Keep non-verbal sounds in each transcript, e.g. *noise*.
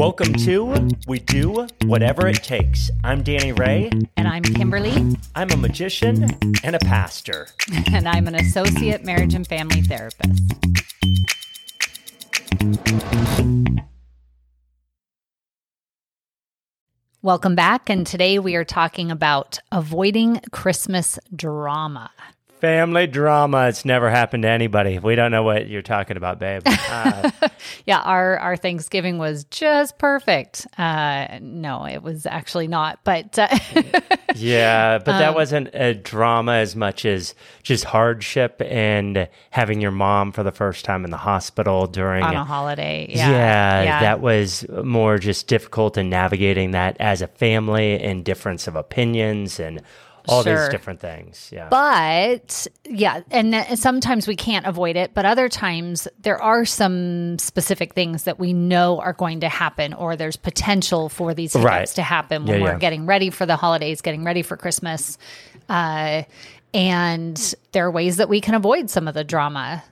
Welcome to We Do Whatever It Takes. I'm Danny Ray. And I'm Kimberly. I'm a magician and a pastor. *laughs* And I'm an associate marriage and family therapist. Welcome back. And today we are talking about avoiding Christmas drama. Family drama. It's never happened to anybody. We don't know what you're talking about, babe. *laughs* Uh, yeah, our, our Thanksgiving was just perfect. Uh, no, it was actually not. But uh, *laughs* yeah, but that um, wasn't a drama as much as just hardship and having your mom for the first time in the hospital during on a holiday. Yeah, yeah, yeah. that was more just difficult in navigating that as a family and difference of opinions and all sure. these different things. Yeah. But yeah, and sometimes we can't avoid it, but other times there are some specific things that we know are going to happen or there's potential for these hiccups right. to happen when yeah, we're yeah. getting ready for the holidays, getting ready for Christmas. Uh, and there are ways that we can avoid some of the drama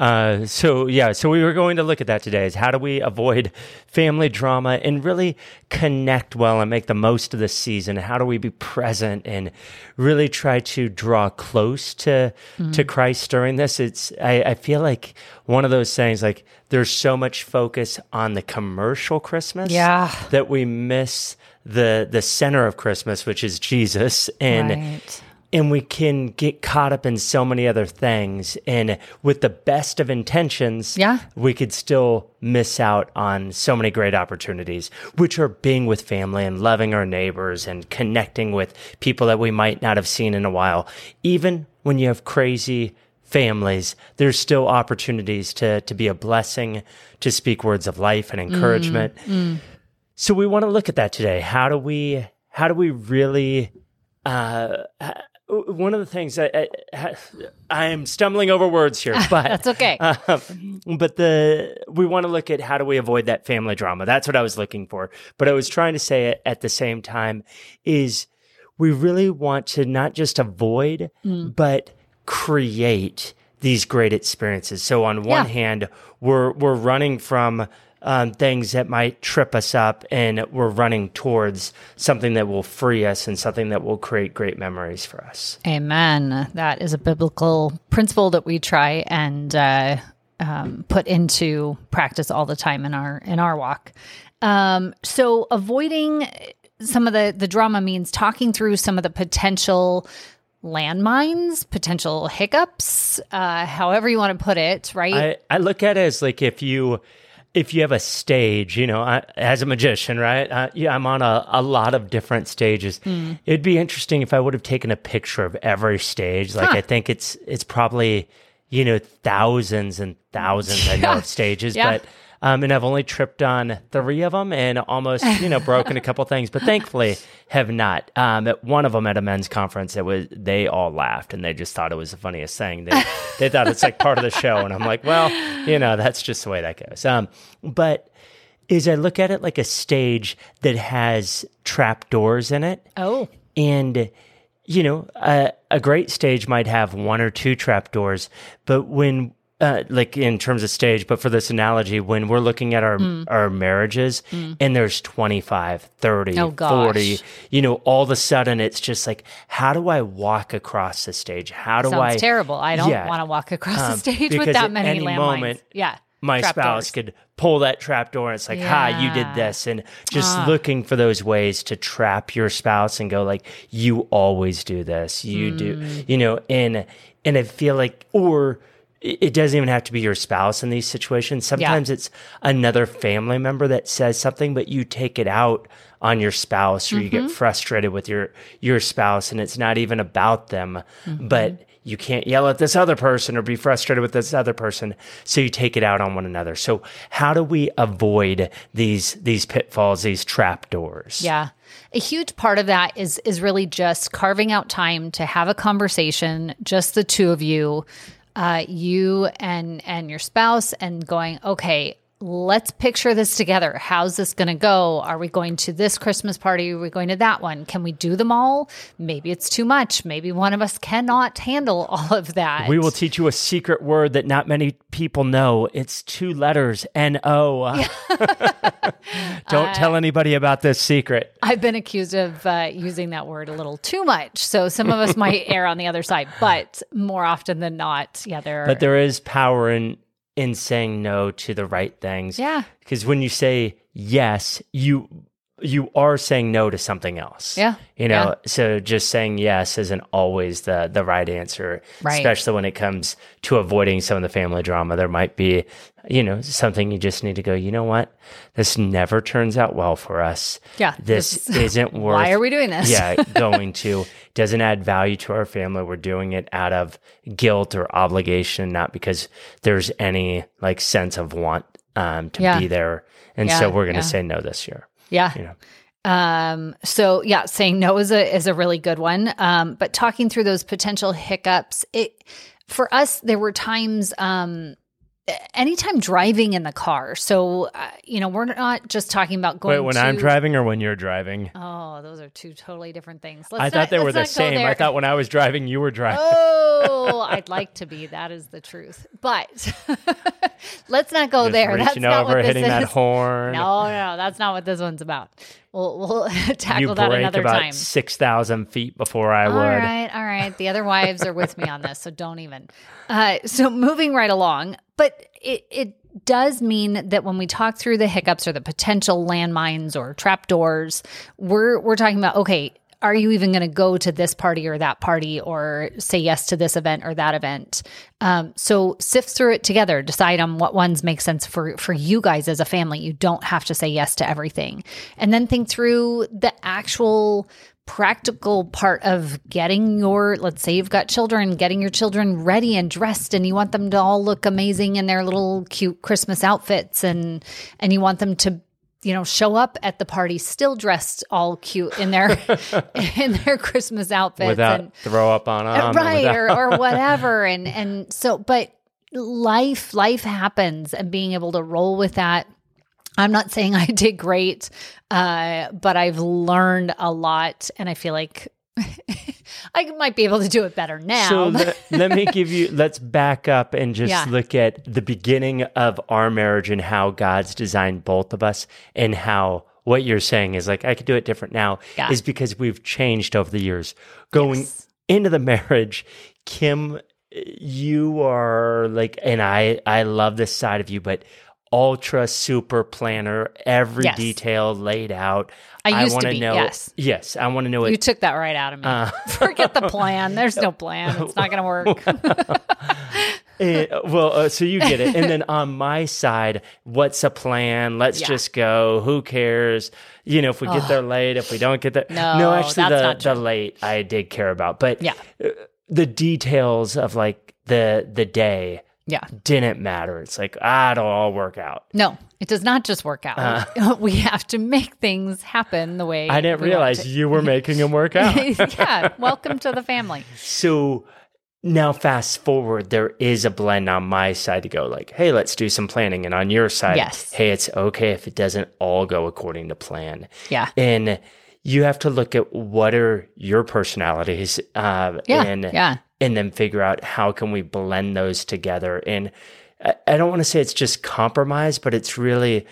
uh, so yeah, so we were going to look at that today. Is how do we avoid family drama and really connect well and make the most of the season? How do we be present and really try to draw close to mm-hmm. to Christ during this? It's I, I feel like one of those things like there's so much focus on the commercial Christmas, yeah, that we miss the the center of Christmas, which is Jesus, and. Right and we can get caught up in so many other things. And with the best of intentions yeah. we could still miss out on so many great opportunities which are being with family and loving our neighbors and connecting with people that we might not have seen in a while. Even when you have crazy families there's still opportunities to to be a blessing to speak words of life and encouragement. Mm, mm. so we want to look at that today. How do we how do we really uh, one of the things I, I, am stumbling over words here, *laughs* but that's okay. Uh, but the we want to look at how do we avoid that family drama. That's what I was looking for. But I was trying to say it at the same time is we really want to not just avoid, mm. but create these great experiences. So on one yeah. hand, we're we're running from um, things that might trip us up, and we're running towards something that will free us and something that will create great memories for us. Amen. That is a biblical principle that we try and uh, um, put into practice all the time in our in our walk. Um, so avoiding some of the the drama means talking through some of the potential landmines, potential hiccups, uh, however you want to put it, right? I, I look at it as like if you if you have a stage, you know, I, as a magician, right? Uh, yeah, I'm on a, a lot of different stages. Mm. It'd be interesting if I would have taken a picture of every stage. Like, huh. I think it's it's probably you know thousands and thousands I know of *laughs* stages, yeah. but um, and I've only tripped on three of them and almost, you know, broken a *laughs* couple things, but thankfully have not. Um, at one of them at a men's conference, it was they all laughed and they just thought it was the funniest thing. They they thought it's like part of the show, and I'm like, well, you know, that's just the way that goes. Um, but is I look at it like a stage that has trap doors in it. Oh, and you know, a, a great stage might have one or two trap doors, but when uh, like in terms of stage, but for this analogy, when we're looking at our mm. our marriages mm. and there's 25, 30, oh, 40, you know, all of a sudden it's just like, how do I walk across the stage? How do Sounds I? terrible. I don't yeah, want to walk across um, the stage with that many landmines. Moment, yeah. My spouse doors. could pull that trap door and it's like, yeah. ha, you did this. And just uh. looking for those ways to trap your spouse and go like, you always do this. You mm. do, you know, and, and I feel like, or, it doesn't even have to be your spouse in these situations. Sometimes yeah. it's another family member that says something, but you take it out on your spouse or mm-hmm. you get mm-hmm. frustrated with your your spouse and it's not even about them, mm-hmm. but you can't yell at this other person or be frustrated with this other person, so you take it out on one another. So how do we avoid these these pitfalls, these trap doors? Yeah. A huge part of that is is really just carving out time to have a conversation, just the two of you uh, you and and your spouse and going okay let's picture this together. How's this going to go? Are we going to this Christmas party? Are we going to that one? Can we do them all? Maybe it's too much. Maybe one of us cannot handle *laughs* all of that. We will teach you a secret word that not many people know. It's two letters N O. *laughs* *laughs* Don't tell anybody about this secret. I've been accused of uh, using that word a little too much. So some of us might err on the other side, but more often than not, yeah, there are. But there is power in in saying no to the right things. Yeah. Because when you say yes, you you are saying no to something else. Yeah. You know, Yeah. so just saying yes isn't always the the right answer. Right. Especially when it comes to avoiding some of the family drama. There might be, you know, something you just need to go, you know what? This never turns out well for us. Yeah, This, this- *laughs* isn't worth Why are we doing this? yeah, *laughs* going to doesn't add value to our family. We're doing it out of guilt or obligation, not because there's any like sense of want um, to Yeah. be there. And Yeah, so we're going to say no this year. Yeah. You know, Um, so yeah, saying no is a is a really good one. Um, but talking through those potential hiccups, it for us there were times um anytime driving in the car. So uh, you know, we're not just talking about going wait, when to, I'm driving or when you're driving? Oh, those are two totally different things. Let's I not- thought they were the same. I thought when I was driving, you were driving. Oh, I'd *laughs* like to be. That is the truth. But *laughs* let's not go Just there. That's not over, what this hitting that is. horn. No, no, that's not what this one's about. We'll we'll *laughs* tackle you that another about time. six thousand feet before I All would. right, all right. The other wives are with me on this, so don't even. Uh, so moving right along, but it it does mean that when we talk through the hiccups or the potential landmines or trapdoors, we're we're talking about okay. Are you even going to go to this party or that party or say yes to this event or that event? Um, so sift through it together. Decide on what ones make sense for for you guys as a family. You don't have to say yes to everything, and then think through the actual practical part of getting your let's say you've got children getting your children ready and dressed and you want them to all look amazing in their little cute christmas outfits and and you want them to you know show up at the party still dressed all cute in their *laughs* *laughs* in their christmas outfits Without and throw up on them. right or, or *laughs* whatever and and so but life life happens and being able to roll with that i'm not saying i did great uh but i've learned a lot and i feel like i might be able to do it better now So *laughs* let, let me give you, let's back up and just Yeah. look at the beginning of our marriage and how God's designed both of us and how what you're saying is like, I could do it different now Yeah. is because we've changed over the years. Going Yes. into the marriage, Kim, you are like, and I, I love this side of you, but ultra super planner, every Yes. detail laid out. I used to wanna be, know, yes. Yes. I want to know you it. took that right out of me Uh. *laughs* forget the plan there's no plan it's not gonna work *laughs* Eh, well, uh, so you get it. And then on my side, what's a plan? Let's Yeah. just go. Who cares? You know, if we get there late, if we don't get there. No, actually, that's the, the late I did care about. But Yeah. uh, the details of like the the day yeah didn't matter. It's like, ah, it'll all work out. no it does not just work out *laughs* we have to make things happen the way Uh. I didn't we realize you were making them work *laughs* out. yeah *laughs* welcome to the family So now fast forward, there is a blend on my side to go like, hey, let's do some planning. And on your side, Yes. hey, it's okay if it doesn't all go according to plan. Yeah. And you have to look at what are your personalities uh, Yeah, and, yeah. And then figure out how can we blend those together. And I, don't want to say it's just compromise, but it's really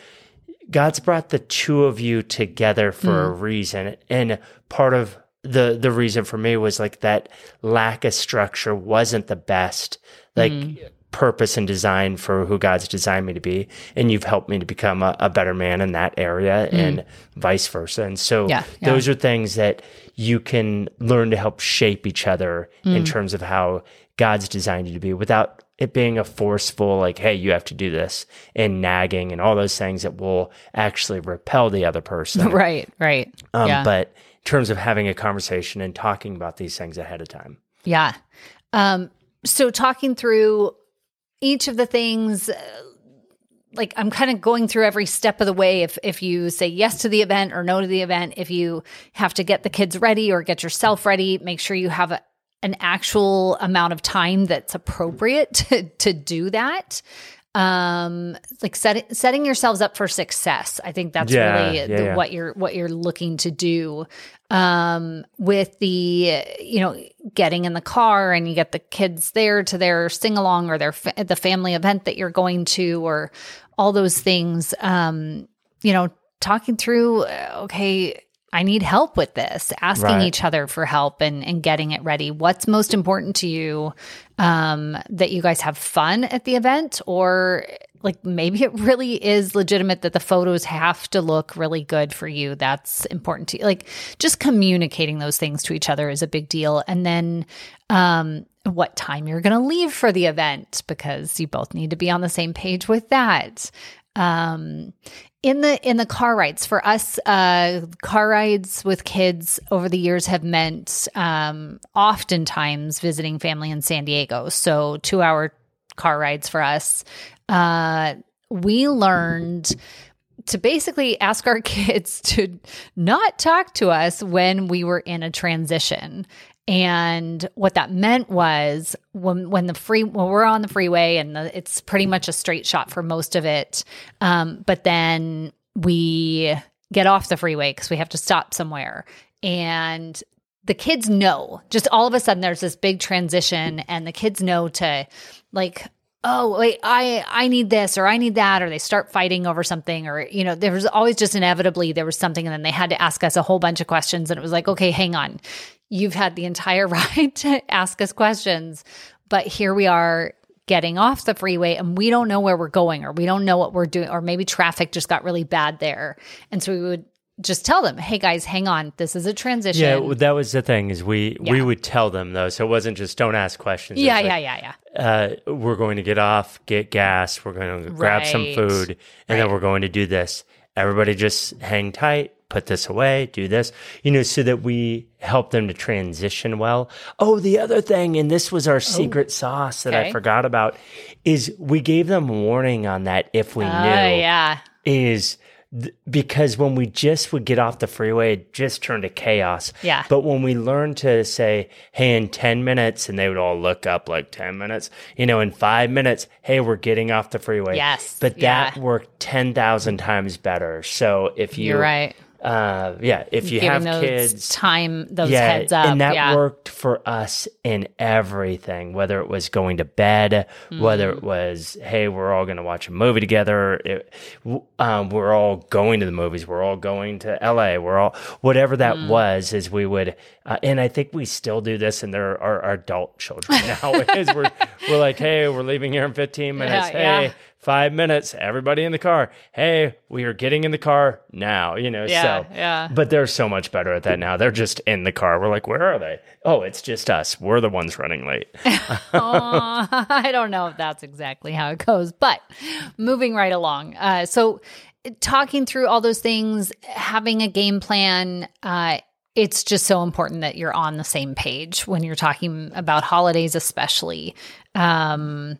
God's brought the two of you together for a mm. reason. And part of the the reason for me was like that lack of structure wasn't the best like mm. Purpose and design for who God's designed me to be. And you've helped me to become a, a better man in that area and vice versa. And so Yeah, yeah. those are things that you can learn to help shape each other in terms of how God's designed you to be without it being a forceful, like, hey, you have to do this and nagging and all those things that will actually repel the other person. *laughs* right right Um, yeah But in terms of having a conversation and talking about these things ahead of time. Yeah. Um, so talking through each of the things, uh, like I'm kind of going through every step of the way. If if you say yes to the event or no to the event, if you have to get the kids ready or get yourself ready, make sure you have a, an actual amount of time that's appropriate *laughs* to, to do that. Um like set, setting yourselves up for success i think that's Yeah, really yeah, the, yeah. what you're what you're looking to do um with the you know getting in the car and you get the kids there to their sing along or their fa- the family event that you're going to or all those things um you know talking through uh, okay I need help with this, asking Right. each other for help and, and getting it ready. What's most important to you? Um, that you guys have fun at the event, or like maybe it really is legitimate that the photos have to look really good for you. That's important to you. Like just communicating those things to each other is a big deal. And then, um, what time you're going to leave for the event because you both need to be on the same page with that. Um, in the in the car rides for us uh car rides with kids over the years have meant um oftentimes visiting family in san diego. So two hour car rides for us. Uh we learned to basically ask our *laughs* kids to not talk to us when we were in a transition and what that meant was when when the free when we're on the freeway and the, it's pretty much a straight shot for most of it, um, but then we get off the freeway because we have to stop somewhere, and the kids know. Just all of a sudden, there's this big transition, and the kids know to like oh wait i i need this or i need that or they start fighting over something or you know there was always just inevitably there was something and then they had to ask us a whole bunch of questions and it was like okay hang on you've had the entire *laughs* ride to ask us questions but here we are getting off the freeway and we don't know where we're going or we don't know what we're doing or maybe traffic just got really bad there. And so we would just tell them hey guys hang on. This is a transition. Yeah, that was the thing is we we would tell them though, so it wasn't just don't ask questions. Yeah yeah like, yeah yeah uh, we're going to get off, get gas, we're going to grab some food, and then we're going to do this. Everybody just hang tight, put this away, do this, you know, so that we help them to transition well. Oh, the other thing, and this was our oh. secret sauce that I forgot about, is we gave them warning on that if we oh knew yeah is th- because when we just would get off the freeway, it just turned to chaos. Yeah. But when we learned to say, hey, in 10 minutes, and they would all look up like 10 minutes, you know, in five minutes, hey, we're getting off the freeway. Yes, But that yeah. worked 10,000 times better. So if you, you're right uh, yeah, if you giving have kids, time those yeah, heads up and that yeah worked for us in everything, whether it was going to bed, whether Mm. it was, hey, we're all going to watch a movie together. It, um, we're all going to the movies. We're all going to LA. We're all, whatever that Mm. was, is we would, uh, and I think we still do this, and there are our adult children *laughs* now. is we're, we're like, hey, we're leaving here in 15 minutes. Yeah, hey. Five minutes, everybody in the car. Hey, we are getting in the car now, you know, Yeah, so. yeah. But they're so much better at that now. They're just in the car. We're like, where are they? Oh, it's just us. We're the ones running late. *laughs* *laughs* I don't know if that's exactly how it goes, but moving right along. Uh, so, talking through all those things, having a game plan, uh, it's just so important that you're on the same page when you're talking about holidays, especially. Um,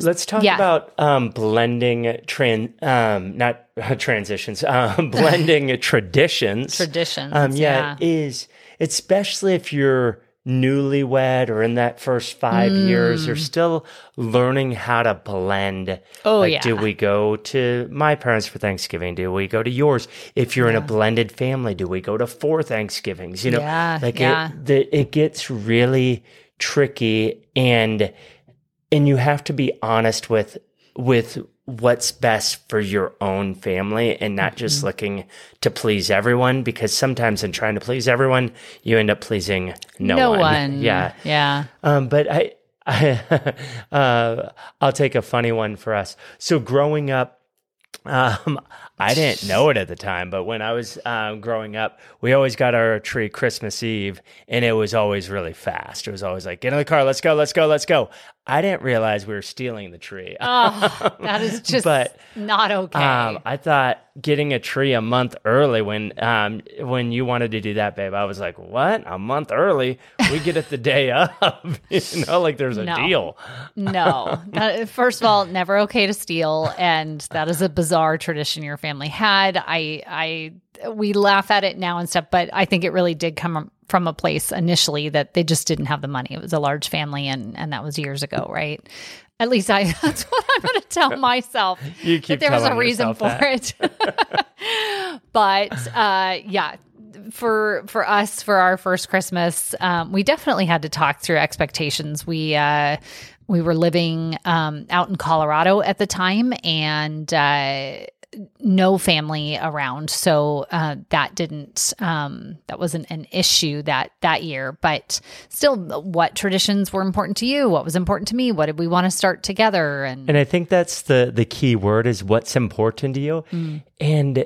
Let's talk Yeah. about um, blending tran um, not transitions, um, *laughs* blending *laughs* traditions. Traditions, Um, yeah. yeah, is especially if you're newlywed or in that first five years, you're still learning how to blend. Mm. Oh, like, yeah. Do we go to my parents for Thanksgiving? Do we go to yours? If you're in a blended family, do we go to four Thanksgivings? You know, Yeah, like yeah. it, the, it gets really tricky and and you have to be honest with with what's best for your own family and not Mm-hmm. just looking to please everyone because sometimes in trying to please everyone you end up pleasing no, no one. one. *laughs* yeah Yeah. um, but I, I *laughs* uh, I'll take a funny one for us. So growing up, um, I didn't know it at the time, but when I was um, growing up, we always got our tree Christmas Eve, and it was always really fast. It was always like, "Get in the car, let's go, let's go, let's go." I didn't realize we were stealing the tree. Oh, *laughs* that is just But, not okay. Um, I thought getting a tree a month early when um when you wanted to do that, babe. I was like, "What? A month early? We get it the day of." *laughs* you know, like there's a No. deal. No. That, first of all, never okay to steal, and that is a bizarre tradition your family had. I, I, we laugh at it now and stuff, but I think it really did come from a place initially that they just didn't have the money. It was a large family, and and that was years ago, right? At least I *laughs* that's what I'm going to tell myself. *laughs* You keep that there was a reason for that. it. *laughs* but uh, yeah, for for us for our first Christmas, um, we definitely had to talk through expectations. We uh, we were living um, out in Colorado at the time, and uh, no family around, so uh, that didn't um, that wasn't an issue that that year. But still, what traditions were important to you? What was important to me? What did we want to start together? And, And I think that's the the key word is what's important to you. Mm. And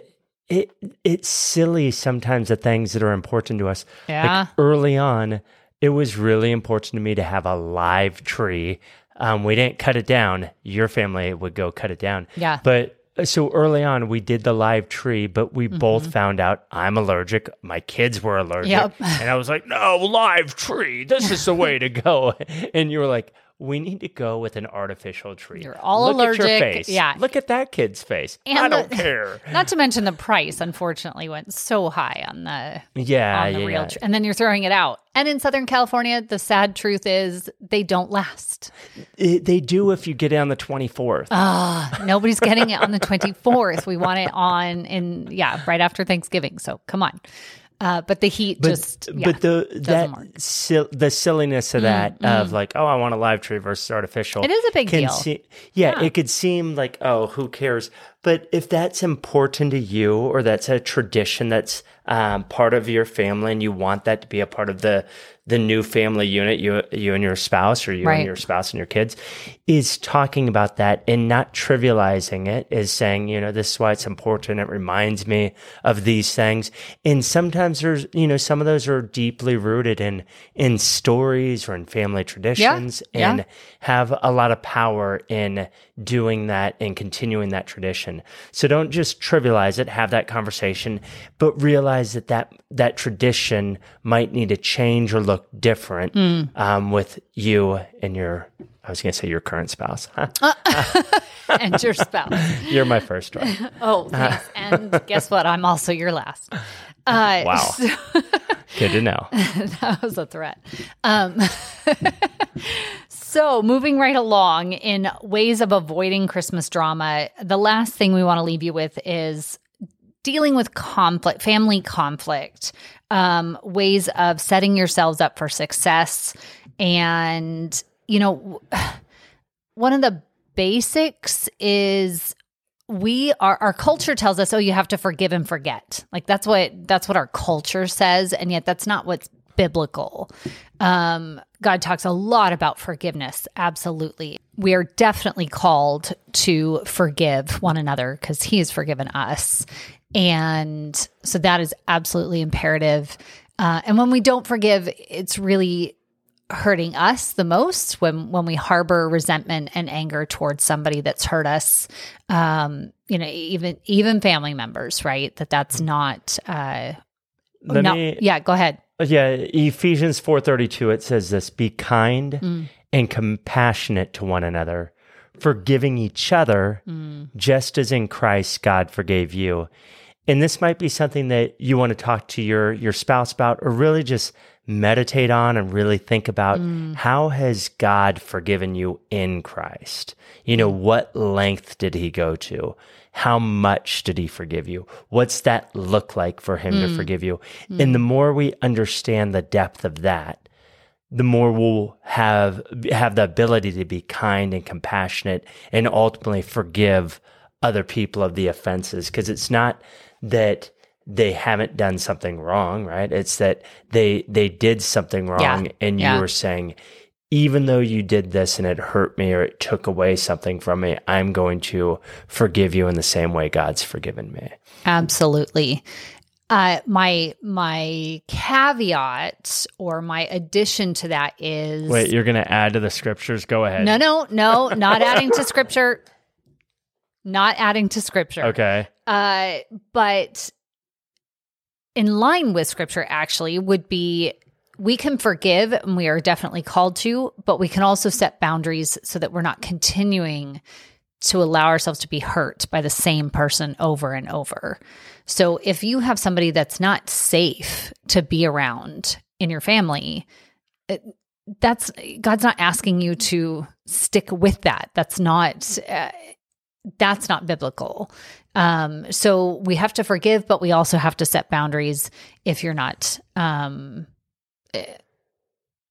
it it's silly sometimes the things that are important to us. Yeah. Like early on, it was really important to me to have a live tree. Um, we didn't cut it down. Your family would go cut it down. Yeah. But so early on, we did the live tree, but we both Mm-hmm. found out I'm allergic. My kids were allergic. Yep. And I was like, no, live tree. This is the way to go. *laughs* And you were like, we need to go with an artificial tree. You're all Look At your allergic. face. Yeah. Look at that kid's face. And I don't the- care. *laughs* Not to mention the price, unfortunately, went so high on the Yeah. on the yeah. real tree, and then you're throwing it out. And in Southern California, the sad truth is they don't last. It- they do if you get it on the 24th. Ah, nobody's getting it on the 24th. We want it on in yeah, right after Thanksgiving. So come on. Uh, but the heat just yeah, but the that. Mm, the silliness of that of like oh I want a live tree versus artificial. It is a big deal. se- yeah, it could seem like oh who cares, but if that's important to you or that's a tradition that's um, part of your family and you want that to be a part of the the new family unit you you and your spouse or you Right. and your spouse and your kids is talking about that and not trivializing it is saying you know this is why it's important it reminds me of these things and sometimes there's you know some of those are deeply rooted in in stories or in family traditions yeah. and have a lot of power in doing that and continuing that tradition so don't just trivialize it have that conversation but realize that that that tradition might need to change or look different Mm. um, with you and your i was going to say your current spouse *laughs* *laughs* and your spouse. you're my first one *laughs* Oh, thanks. and guess what? I'm also your last. Uh, Wow. so- good to know that was a threat. Um, so, moving right along in ways of avoiding Christmas drama, the last thing we want to leave you with is dealing with conflict, family conflict, um, ways of setting yourselves up for success. And, you know, *sighs* one of the basics is we are our culture tells us oh you have to forgive and forget like that's what that's what our culture says and yet that's not what's biblical. Um god talks a lot about forgiveness absolutely. We are definitely called to forgive one another because he has forgiven us. And so that is absolutely imperative. Uh, and when we don't forgive it's really hurting us the most when when we harbor resentment and anger towards somebody that's hurt us. Um you know even even family members right? That that's not uh Let no, me- yeah go ahead yeah ephesians 4.32 it says this be kind Mm. and compassionate to one another forgiving each other Mm. just as in christ god forgave you and this might be something that you want to talk to your your spouse about or really just meditate on and really think about Mm. how has god forgiven you in christ? You know what length did he go to? How much did he forgive you? What's that look like for him Mm. to forgive you? And the more we understand the depth of that the more we'll have have the ability to be kind and compassionate and ultimately forgive other people of the offenses. Because it's not that they haven't done something wrong right? It's that they they did something wrong and you yeah. were saying even though you did this and it hurt me or it took away something from me i'm going to forgive you in the same way god's forgiven me. Absolutely. Uh my my caveat or my addition to that is wait you're going to add to the scriptures? Go ahead. No no no *laughs* not adding to scripture. Not adding to scripture. Okay. Uh, but in line with scripture, actually, would be we can forgive and we are definitely called to, but we can also set boundaries so that we're not continuing to allow ourselves to be hurt by the same person over and over. So if you have somebody that's not safe to be around in your family, it, that's God's not asking you to stick with that. That's not uh, that's not biblical. Um, so we have to forgive, but we also have to set boundaries if you're not um, eh,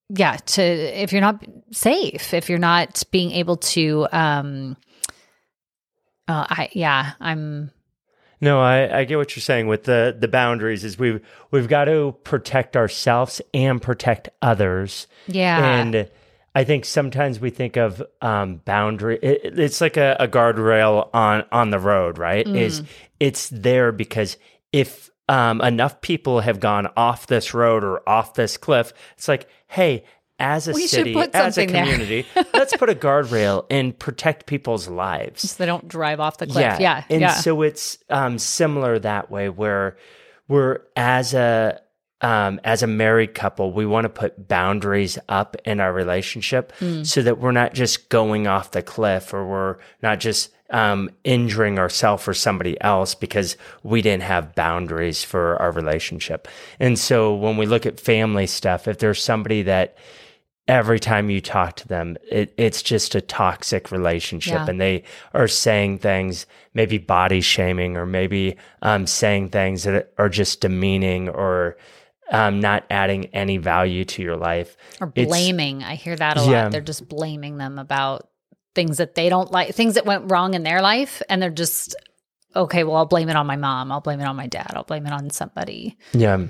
yeah, to if you're not safe, if you're not being able to um uh, I yeah, I'm no, I, I get what you're saying with the the boundaries is we've we've got to protect ourselves and protect others. Yeah. And I think sometimes we think of um, boundary. It, it's like a, a, guardrail on on the road, right? Mm. Is it's there because if um, enough people have gone off this road or off this cliff, it's like, hey, as a we city, as a community, *laughs* let's put a guardrail and protect people's lives. So they don't drive off the cliff. Yeah. yeah. And yeah. so it's um, similar that way where we're as a um, as a married couple, we want to put boundaries up in our relationship mm. so that we're not just going off the cliff or we're not just um, injuring ourselves or somebody else because we didn't have boundaries for our relationship. And so when we look at family stuff, if there's somebody that every time you talk to them, it, it's just a toxic relationship. Yeah. And they are saying things, maybe body shaming, or maybe um, saying things that are just demeaning or um, not adding any value to your life. Or blaming. It's, I hear that a yeah. lot. They're just blaming them about things that they don't like, things that went wrong in their life. And they're just, okay, well, I'll blame it on my mom. I'll blame it on my dad. I'll blame it on somebody. Yeah.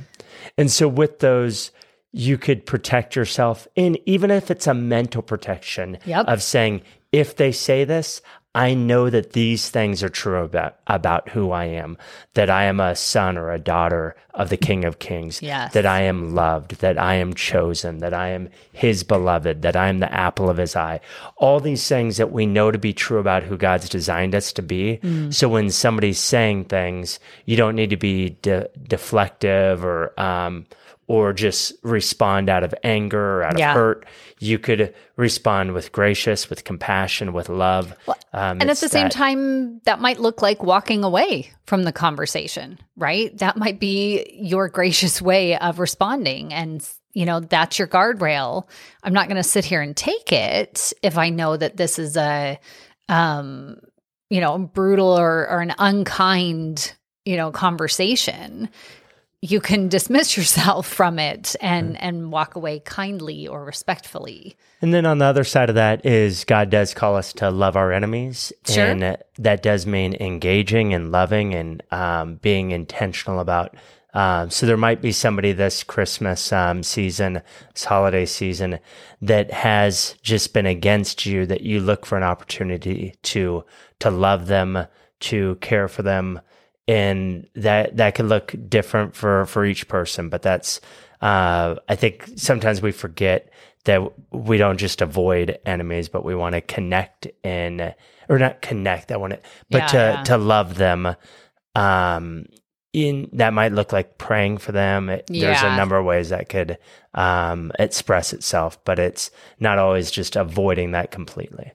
And so with those, you could protect yourself in even if it's a mental protection yep. of saying if they say this i know that these things are true about about who i am that i am a son or a daughter of the king of kings yes. that i am loved that i am chosen that i am his beloved that i am the apple of his eye all these things that we know to be true about who god's designed us to be mm. so when somebody's saying things you don't need to be de- deflective or um, or just respond out of anger or out yeah. of hurt. You could respond with gracious, with compassion, with love. Well, um, and at the that, same time, that might look like walking away from the conversation, right? That might be your gracious way of responding. And, you know, that's your guardrail. I'm not going to sit here and take it if I know that this is a, um, you know, brutal or, or an unkind, you know, conversation you can dismiss yourself from it and and walk away kindly or respectfully. And then on the other side of that is God does call us to love our enemies, sure. and that does mean engaging and loving and um, being intentional about. Um, so there might be somebody this Christmas um, season, this holiday season, that has just been against you. That you look for an opportunity to to love them, to care for them, and that that can look different for for each person but that's uh, i think sometimes we forget that we don't just avoid enemies but we want to connect and or not connect i want to but yeah, to yeah. to love them um in that might look like praying for them it, yeah. there's a number of ways that could um express itself but it's not always just avoiding that completely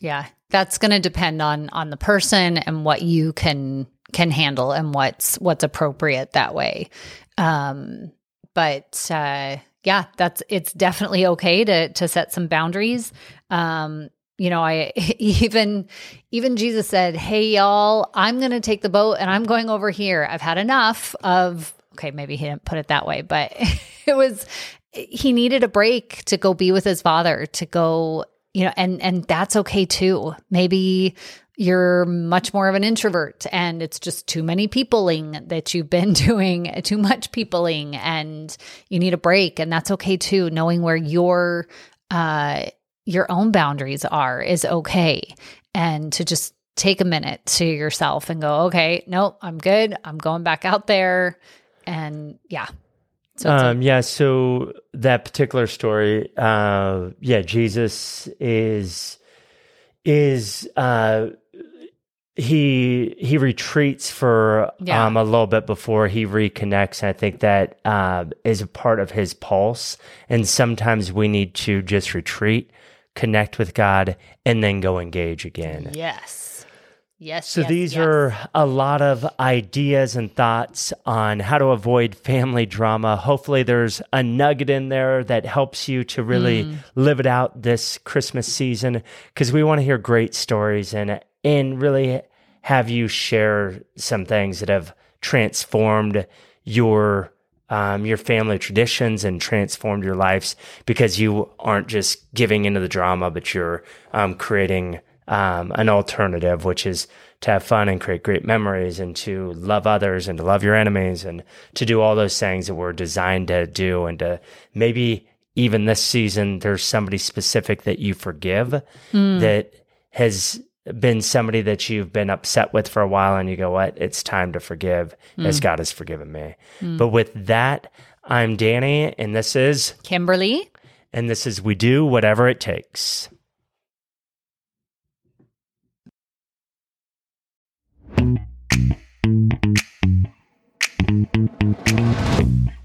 yeah that's going to depend on on the person and what you can can handle and what's what's appropriate that way. Um, but uh, yeah, that's it's definitely okay to to set some boundaries. Um, you know, I *laughs* even even Jesus said, "Hey y'all, I'm going to take the boat and I'm going over here. I've had enough of." Okay, maybe he didn't put it that way, but *laughs* it was he needed a break to go be with his father, to go, you know, and and that's okay too. Maybe you're much more of an introvert and it's just too many peopling that you've been *laughs* doing too much peopling and you need a break. And that's okay too. Knowing where your uh your own boundaries are is okay. And to just take a minute to yourself and go okay nope i'm good. I'm going back out there. And yeah. So um, yeah so that particular story uh yeah jesus is is uh he he retreats for yeah. um, a little bit before he reconnects. And I think that uh, is a part of his pulse. And sometimes we need to just retreat, connect with God, and then go engage again. Yes. Yes. So yes, these yes. are a lot of ideas and thoughts on how to avoid family drama. Hopefully there's a nugget in there that helps you to really Mm. live it out this Christmas season because we want to hear great stories and and really have you share some things that have transformed your um, your family traditions and transformed your lives because you aren't just giving into the drama, but you're um, creating um, an alternative, which is to have fun and create great memories and to love others and to love your enemies and to do all those things that we're designed to do and to maybe even this season there's somebody specific that you forgive hmm. that has been somebody that you've been upset with for a while and you go what? It's time to forgive. As hmm. god has forgiven me. Hmm. But with that i'm danny and this is Kimberly. and this is we do whatever it takes Thank you.